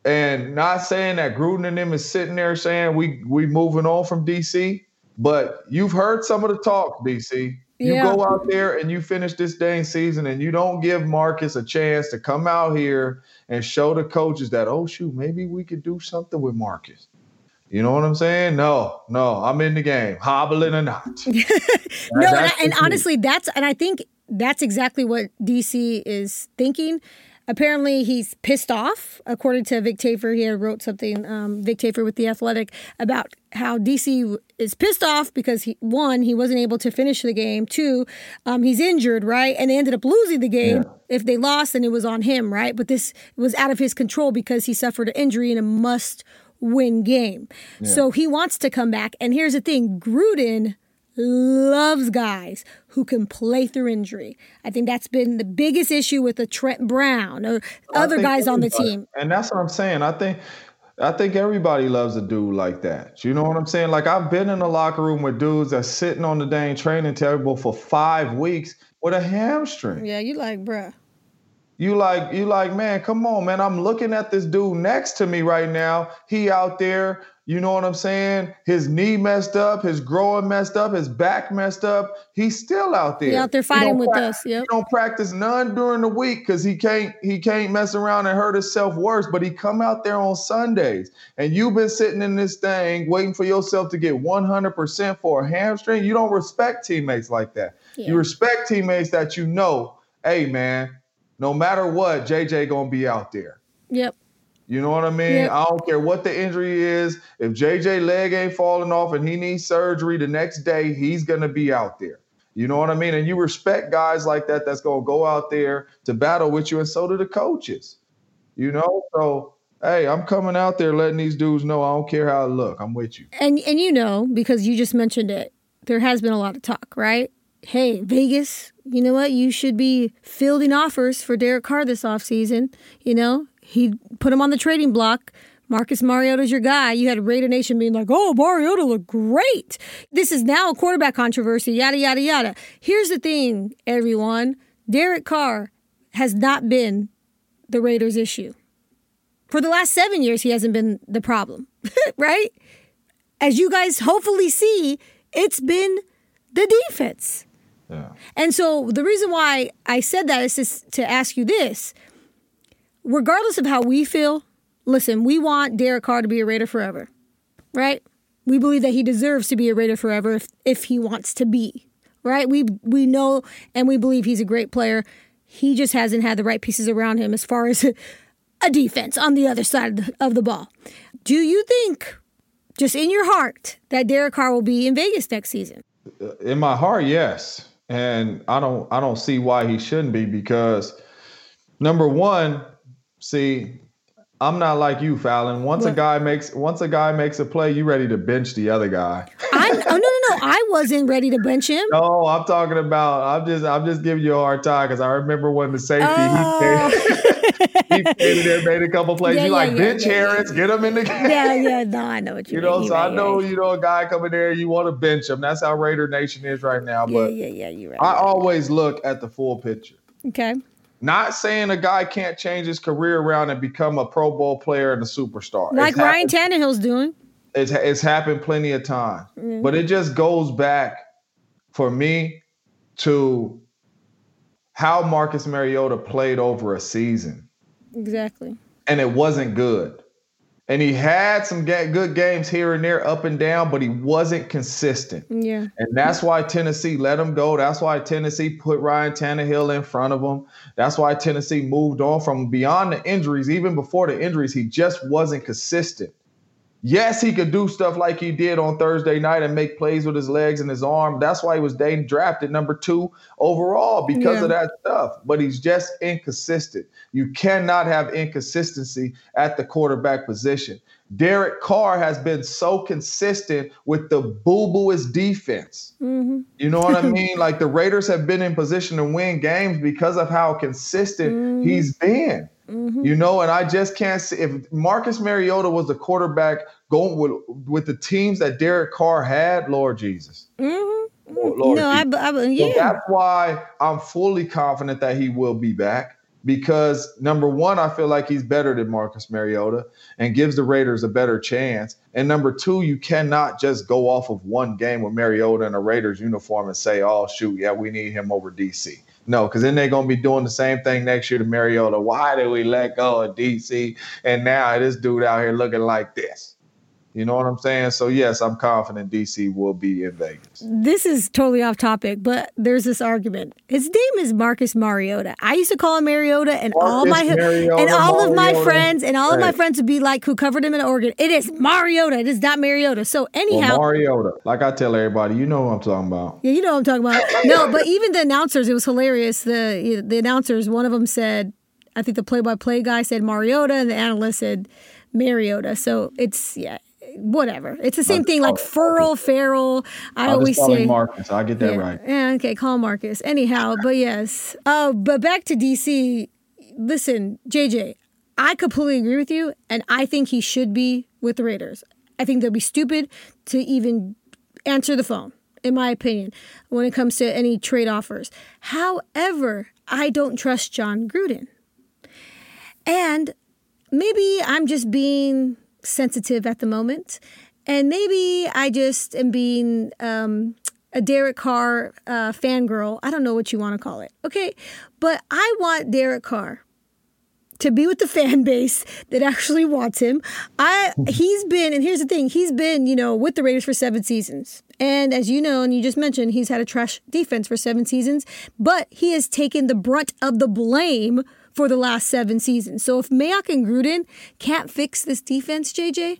and not saying that Gruden and them is sitting there saying we we moving on from DC, but you've heard some of the talk, DC. You Yeah. go out there and you finish this dang season and you don't give Marcus a chance to come out here and show the coaches that, oh shoot, maybe we could do something with Marcus. You know what I'm saying? No, no, I'm in the game, hobbling or not. No, and, I, and honestly, that's and I think that's exactly what DC is thinking. Apparently, he's pissed off. According to Vic Tafur, he had wrote something. Um, Vic Tafur with the Athletic about how DC is pissed off because he one he wasn't able to finish the game. Two, um, he's injured, right? And they ended up losing the game. If they lost, then it was on him, right? But this was out of his control because he suffered an injury in a must win game. So he wants to come back. And here's the thing Gruden loves guys who can play through injury. I think that's been the biggest issue with the Trent Brown or other guys on the team. And that's what I'm saying. I think I think everybody loves a dude like that. You know what I'm saying? Like I've been in the locker room with dudes that's sitting on the dang training table for five weeks with a hamstring. Yeah, you like, bruh. You like, you like, man, come on, man. I'm looking at this dude next to me right now. He out there you know what I'm saying? His knee messed up, his groin messed up, his back messed up. He's still out there. He out there fighting with us. Yep. He don't practice none during the week because he can't he can't mess around and hurt himself worse. But he come out there on Sundays, and you've been sitting in this thing waiting for yourself to get 100% for a hamstring. You don't respect teammates like that. Yeah. You respect teammates that you know, hey man, no matter what, JJ gonna be out there. Yep. You know what I mean? I don't care what the injury is. If JJ leg ain't falling off and he needs surgery the next day, he's gonna be out there. You know what I mean? And you respect guys like that that's gonna go out there to battle with you, and so do the coaches. You know, so hey, I'm coming out there letting these dudes know I don't care how I look. I'm with you. And and you know, because you just mentioned it, there has been a lot of talk, right? Hey, Vegas, you know what? You should be fielding offers for Derek Carr this offseason. You know, he put him on the trading block. Marcus Mariota's your guy. You had Raider Nation being like, oh, Mariota looked great. This is now a quarterback controversy, yada, yada, yada. Here's the thing, everyone Derek Carr has not been the Raiders' issue. For the last seven years, he hasn't been the problem, right? As you guys hopefully see, it's been the defense. Yeah. And so the reason why I said that is just to ask you this regardless of how we feel, listen, we want Derek Carr to be a Raider forever, right? We believe that he deserves to be a Raider forever if, if he wants to be, right? We we know and we believe he's a great player. He just hasn't had the right pieces around him as far as a defense on the other side of the, of the ball. Do you think, just in your heart, that Derek Carr will be in Vegas next season? Uh, in my heart, yes, and I don't I don't see why he shouldn't be because number one, See, I'm not like you, Fallon. Once what? a guy makes once a guy makes a play, you ready to bench the other guy. I, oh no no no! I wasn't ready to bench him. No, I'm talking about. I'm just I'm just giving you a hard time because I remember when the safety oh. he came, he came there, made a couple plays. Yeah, you yeah, like yeah, bench Harris, get him in the game. Yeah yeah no, I know what you. You mean. know, so right, I know right. you know a guy coming there, you want to bench him. That's how Raider Nation is right now. But yeah yeah yeah, you're right. I always look at the full picture. Okay. Not saying a guy can't change his career around and become a Pro Bowl player and a superstar. Like it's Ryan happened, Tannehill's doing. It's, it's happened plenty of times. Mm-hmm. But it just goes back for me to how Marcus Mariota played over a season. Exactly. And it wasn't good. And he had some ga- good games here and there, up and down, but he wasn't consistent. Yeah. And that's why Tennessee let him go. That's why Tennessee put Ryan Tannehill in front of him. That's why Tennessee moved on from beyond the injuries. Even before the injuries, he just wasn't consistent. Yes, he could do stuff like he did on Thursday night and make plays with his legs and his arm. That's why he was drafted number two overall because yeah. of that stuff. But he's just inconsistent. You cannot have inconsistency at the quarterback position. Derek Carr has been so consistent with the boo booest defense. Mm-hmm. You know what I mean? like the Raiders have been in position to win games because of how consistent mm-hmm. he's been. Mm-hmm. You know, and I just can't see if Marcus Mariota was the quarterback going with with the teams that Derek Carr had, Lord Jesus. Mm-hmm. Lord no, Jesus. I, I, yeah. So that's why I'm fully confident that he will be back because number one, I feel like he's better than Marcus Mariota and gives the Raiders a better chance. And number two, you cannot just go off of one game with Mariota in a Raiders uniform and say, "Oh shoot, yeah, we need him over DC." No, because then they're gonna be doing the same thing next year to Mariota. Why did we let go of DC? And now this dude out here looking like this. You know what I'm saying? So yes, I'm confident DC will be in Vegas. This is totally off topic, but there's this argument. His name is Marcus Mariota. I used to call him Mariota, and Marcus all my Mariota, and all Mariota. of my friends and all of my friends would be like, who covered him in Oregon. It is Mariota. It is not Mariota. So anyhow, well, Mariota. Like I tell everybody, you know what I'm talking about. Yeah, you know what I'm talking about. no, but even the announcers, it was hilarious. The the announcers, one of them said, I think the play-by-play guy said Mariota, and the analyst said Mariota. So it's yeah whatever. It's the same thing like Furl, Farrell. I I'll always say Marcus. I get that yeah. right. Yeah, okay, call Marcus. Anyhow, but yes. Uh, but back to DC. Listen, JJ, I completely agree with you, and I think he should be with the Raiders. I think they'll be stupid to even answer the phone, in my opinion, when it comes to any trade offers. However, I don't trust Jon Gruden. And maybe I'm just being sensitive at the moment. And maybe I just am being um, a Derek Carr uh, fangirl. I don't know what you want to call it. Okay. But I want Derek Carr to be with the fan base that actually wants him. I he's been, and here's the thing, he's been, you know, with the Raiders for seven seasons. And as you know, and you just mentioned, he's had a trash defense for seven seasons, but he has taken the brunt of the blame for the last seven seasons. So if Mayock and Gruden can't fix this defense, JJ,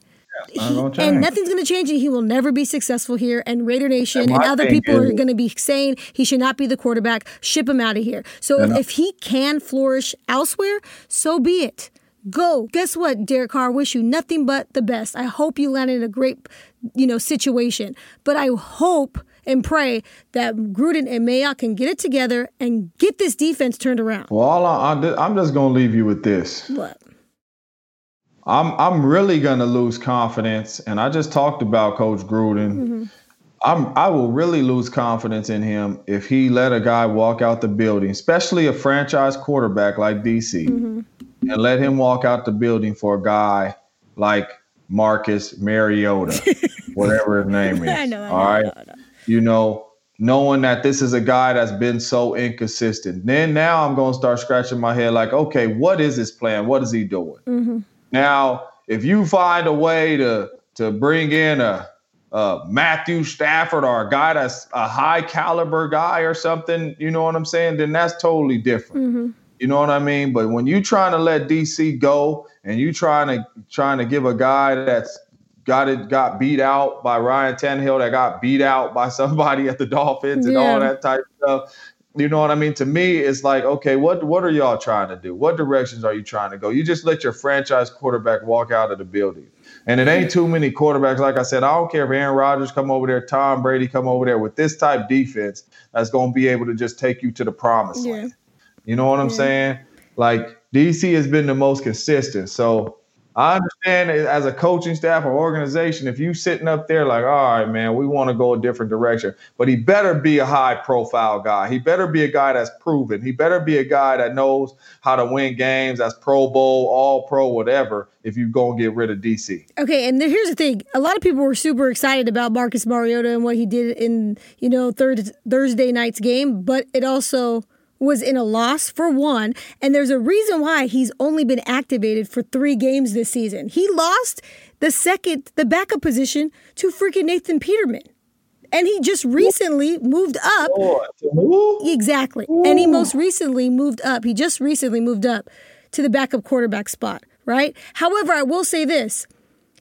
not gonna and nothing's going to change, and he will never be successful here. And Raider Nation And and, other people are going to be saying he should not be the quarterback. Ship him out of here. So And I- if he can flourish elsewhere, so be it. Go. Guess what, Derek Carr? Wish you nothing but the best. I hope you land in a great, you know, situation. But I hope and pray that Gruden and Mayock can get it together and get this defense turned around. Well, all I, I'm just gonna leave you with this. What? I'm I'm really gonna lose confidence, and I just talked about Coach Gruden. Mm-hmm. I'm I will really lose confidence in him if he let a guy walk out the building, especially a franchise quarterback like DC, mm-hmm. and let him walk out the building for a guy like Marcus Mariota, whatever his name is. I know, I know, all know, I know. You know, knowing that this is a guy that's been so inconsistent. Then now I'm gonna start scratching my head like, okay, what is his plan? What is he doing? Mm-hmm. Now, if you find a way to to bring in a, a Matthew Stafford or a guy that's a high caliber guy or something, you know what I'm saying? Then that's totally different. Mm-hmm. You know what I mean? But when you trying to let DC go and you trying to trying to give a guy that's got it got beat out by Ryan Tannehill that got beat out by somebody at the Dolphins and all that type of stuff. You know what I mean? To me, it's like, okay, what what are y'all trying to do? What directions are you trying to go? You just let your franchise quarterback walk out of the building. And it ain't too many quarterbacks. Like I said, I don't care if Aaron Rodgers come over there, Tom Brady come over there with this type defense that's going to be able to just take you to the promised Yeah. land. You know what I'm saying? Like DC has been the most consistent. So I understand as a coaching staff or organization, if you sitting up there like, all right, man, we want to go a different direction, but he better be a high profile guy. He better be a guy that's proven. He better be a guy that knows how to win games, that's Pro Bowl, All Pro, whatever. If you go and get rid of DC, Okay, and here's the thing: a lot of people were super excited about Marcus Mariota and what he did in you know third Thursday night's game, but it also was in a loss for one, and there's a reason why he's only been activated for three games this season. He lost the second, the backup position to freaking Nathan Peterman, and he just recently moved up. Exactly. And he most recently moved up. He just recently moved up to the backup quarterback spot, right? However, I will say this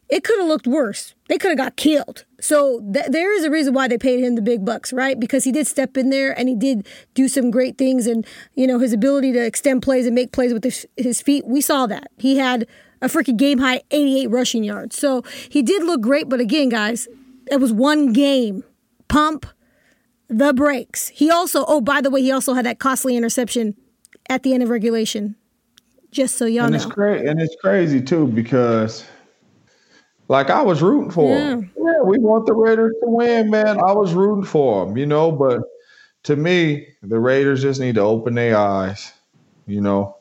it could have looked worse. They could have got killed. So th- there is a reason why they paid him the big bucks, right? Because he did step in there and he did do some great things, and you know his ability to extend plays and make plays with his, his feet. We saw that he had a freaking game high 88 rushing yards. So he did look great, but again, guys, it was one game. Pump the brakes. He also, oh, by the way, he also had that costly interception at the end of regulation. Just so y'all and know. it's crazy, and it's crazy too because, like, I was rooting for him. Yeah, we want the Raiders to win, man. I was rooting for them, you know. But to me, the Raiders just need to open their eyes, you know.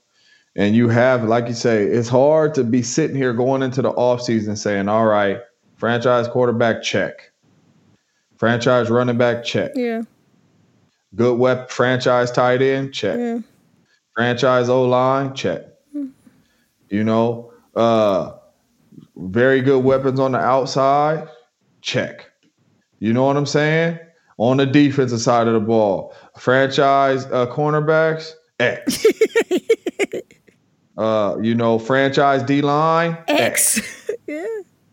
And you have, like you say, it's hard to be sitting here going into the offseason saying, all right, franchise quarterback check, franchise running back check, Yeah. good web franchise tight end check, Yeah. franchise O line check. You know, uh, very good weapons on the outside check. You know what I'm saying? On the defensive side of the ball, franchise uh, cornerbacks X. uh, you know, franchise D line X. yeah.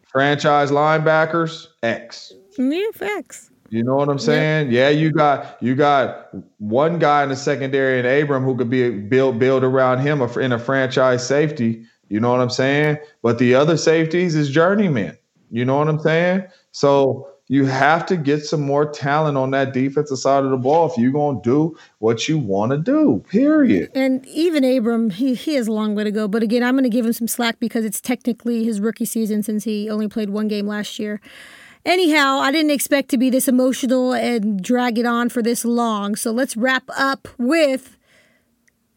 franchise linebackers X. Yeah, facts. You know what I'm saying? Yeah, you got you got one guy in the secondary in Abram who could be build build around him in a franchise safety. You know what I'm saying? But the other safeties is journeyman. You know what I'm saying? So you have to get some more talent on that defensive side of the ball if you're going to do what you want to do, period. And even Abram, he, he has a long way to go. But again, I'm going to give him some slack because it's technically his rookie season since he only played one game last year. Anyhow, I didn't expect to be this emotional and drag it on for this long. So let's wrap up with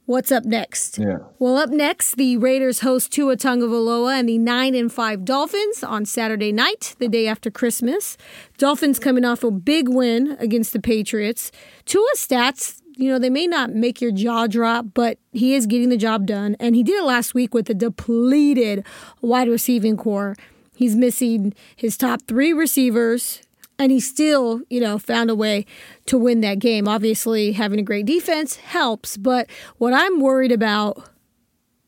What's up next? Yeah. Well, up next, the Raiders host Tua Tagovailoa and the nine and five Dolphins on Saturday night, the day after Christmas. Dolphins coming off a big win against the Patriots. Tua's stats, you know, they may not make your jaw drop, but he is getting the job done, and he did it last week with a depleted wide receiving core. He's missing his top three receivers, and he still, you know, found a way to win that game. Obviously, having a great defense helps, but what I'm worried about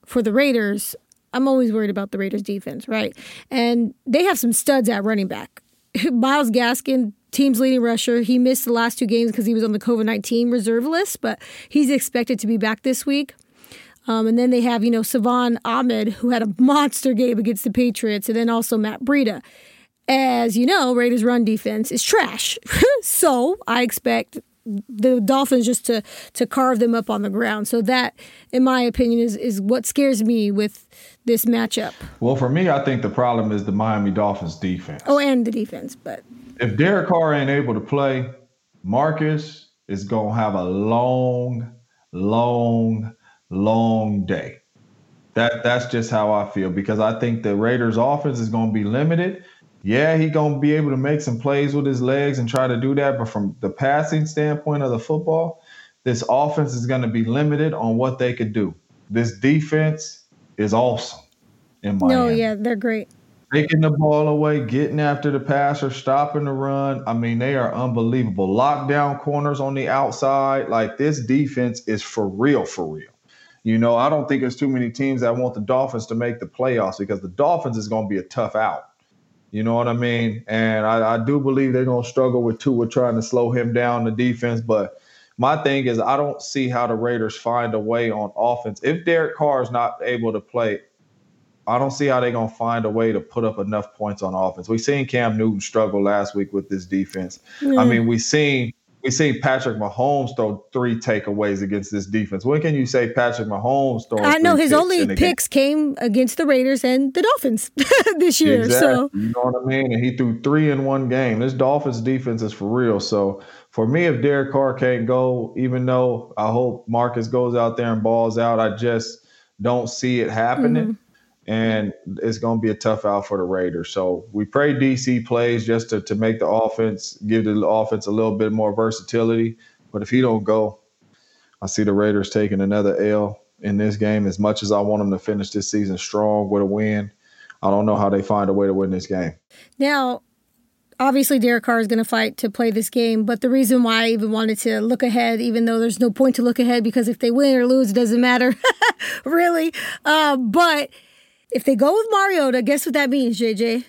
for the Raiders, I'm always worried about the Raiders defense, right? And they have some studs at running back. Myles Gaskin, team's leading rusher, he missed the last two games because he was on the COVID 19 reserve list, but he's expected to be back this week. Um, and then they have, you know, Salvon Ahmed, who had a monster game against the Patriots, and then also Matt Breida as you know, Raiders' run defense is trash. so I expect the Dolphins just to to carve them up on the ground. So that, in my opinion, is is what scares me with this matchup. Well, for me, I think the problem is the Miami Dolphins defense. Oh, and the defense, but if Derek Carr ain't able to play, Marcus is gonna have a long, long, long day. That that's just how I feel because I think the Raiders' offense is gonna be limited yeah, he gonna be able to make some plays with his legs and try to do that. But from the passing standpoint of the football, this offense is gonna be limited on what they could do. This defense is awesome in Miami. No, yeah, they're great. Taking the ball away, getting after the passer, stopping the run. I mean, they are unbelievable. Lockdown corners on the outside. Like this defense is for real, for real. You know, I don't think there's too many teams that want the Dolphins to make the playoffs because the Dolphins is going to be a tough out. You know what I mean? And I, I do believe they're going to struggle with Tua trying to slow him down the defense. But my thing is, I don't see how the Raiders find a way on offense. If Derek Carr is not able to play, I don't see how they're going to find a way to put up enough points on offense. We seen Cam Newton struggle last week with this defense. I mean, we seen we seen Patrick Mahomes throw three takeaways against this defense. When can you say Patrick Mahomes throw? I know his only picks came against the Raiders and the Dolphins this year. Exactly. So you know what I mean. And he threw three in one game. This Dolphins defense is for real. So for me, if Derek Carr can't go, even though I hope Marcus goes out there and balls out, I just don't see it happening. Mm-hmm and it's going to be a tough out for the Raiders. So we pray DC plays just to, to make the offense, give the offense a little bit more versatility. But if he don't go, I see the Raiders taking another L in this game. As much as I want them to finish this season strong with a win, I don't know how they find a way to win this game. Now, obviously Derek Carr is going to fight to play this game, but the reason why I even wanted to look ahead, even though there's no point to look ahead because if they win or lose, it doesn't matter, really. Uh, but – if they go with Mariota, guess what that means, JJ?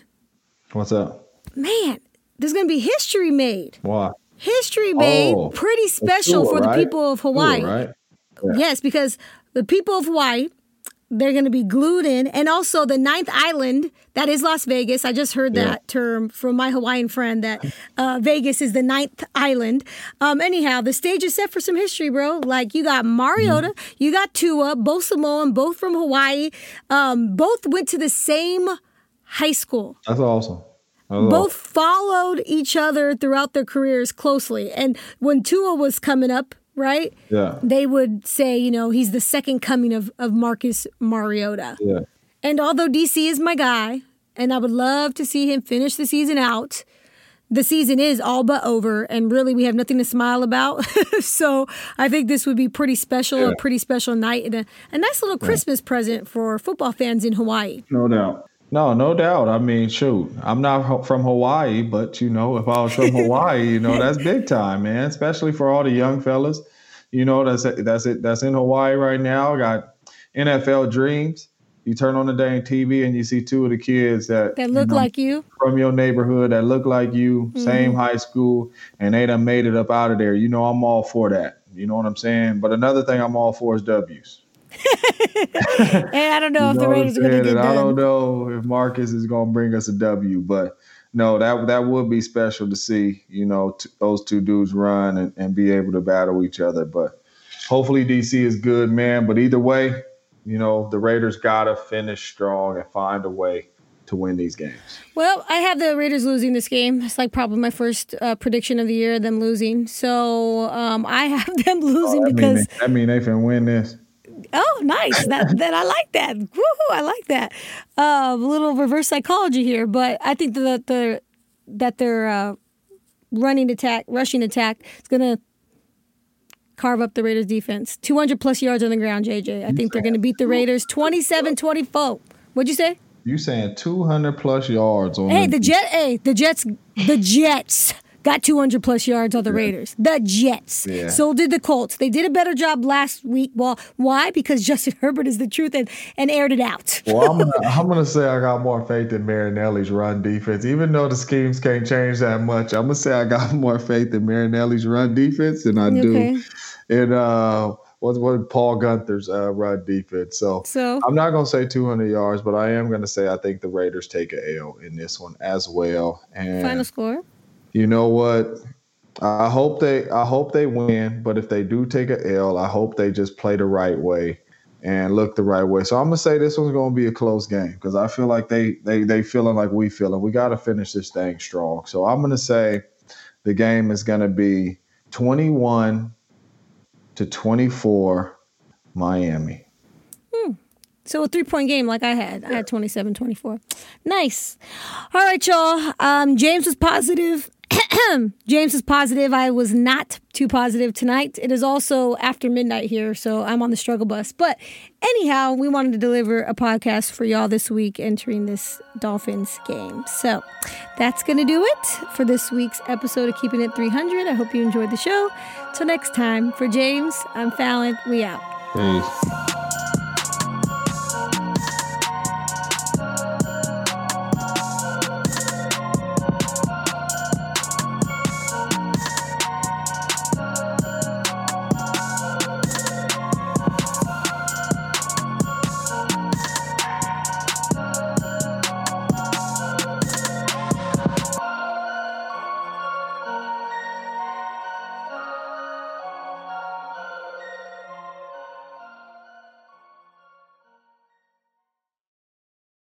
What's up? Man, there's going to be history made. Why? History made oh, pretty special cool, for the right? people of Hawaii. Cool, right? Yeah. Yes, because the people of Hawaii they're going to be glued in. And also the ninth island, that is Las Vegas. I just heard yeah. that term from my Hawaiian friend that uh, Vegas is the ninth island. Um, anyhow, the stage is set for some history, bro. Like you got Mariota, mm. you got Tua, both Samoan, both from Hawaii. Um, both went to the same high school. That's awesome. Both followed each other throughout their careers closely. And when Tua was coming up, right? Yeah. They would say, you know, he's the second coming of, of Marcus Mariota. Yeah. And although DC is my guy, and I would love to see him finish the season out, the season is all but over, and really we have nothing to smile about. so I think this would be pretty special, yeah. a pretty special night, and a, a nice little Christmas present for football fans in Hawaii. No doubt. No, no doubt. I mean, shoot, I'm not from Hawaii, but you know, if I was from Hawaii, you know, that's big time, man. Especially for all the young fellas, you know, that's that's it. That's in Hawaii right now. Got NFL dreams. You turn on the dang TV and you see two of the kids that that look you know, like you from your neighborhood that look like you, mm-hmm. same high school, and they done made it up out of there. You know, I'm all for that. You know what I'm saying? But another thing I'm all for is W's. and I don't know if You the know what I'm Raiders are going to get And I don't know if Marcus is going to bring us a W, but no, that that would be special to see. You know, t- those two dudes run and, and be able to battle each other. But hopefully, DC is good, man. But either way, you know, the Raiders gotta finish strong and find a way to win these games. Well, I have the Raiders losing this game. It's like probably my first uh, prediction of the year, them losing. So um, I have them losing Oh, that, because mean they, that mean they can win this. Oh, nice. That that I like that. Woohoo! I like that. Uh, a little reverse psychology here, but I think that the that their uh, running attack, rushing attack, is gonna carve up the Raiders defense. 200 plus yards on the ground, JJ. I think they're gonna beat the Raiders 27-24. What'd you say? You saying 200 plus yards on Hey, the Jet. Hey, the Jets. The Jets got 200 plus yards on the Raiders. The Jets. Yeah. So did the Colts. They did a better job last week. Well, why? Because Justin Herbert is the truth and, and aired it out. Well, I'm gonna, I'm gonna say I got more faith in Marinelli's run defense, even though the schemes can't change that much. I'm gonna say I got more faith in Marinelli's run defense than I Okay. do in uh what what Paul Guenther's uh, run defense. So, So I'm not gonna say 200 yards, but I am gonna say I think the Raiders take a L in this one as well. And final score. You know what? I hope they I hope they win, but if they do take a L, I hope they just play the right way and look the right way. So I'm gonna say this one's gonna be a close game because I feel like they they they feeling like we feeling. We got to finish this thing strong. So I'm gonna say the game is gonna be 21 to 24 Miami. Hmm. So a three point game like I had. I had 27 24. Nice. All right, y'all. Um, James was positive. James is positive. I was not too positive tonight. It is also after midnight here, so I'm on the struggle bus. But anyhow, we wanted to deliver a podcast for y'all this week entering this Dolphins game. So that's going to do it for this week's episode of Keeping It 300. I hope you enjoyed the show. Till next time, for James, I'm Fallon. We out. Peace.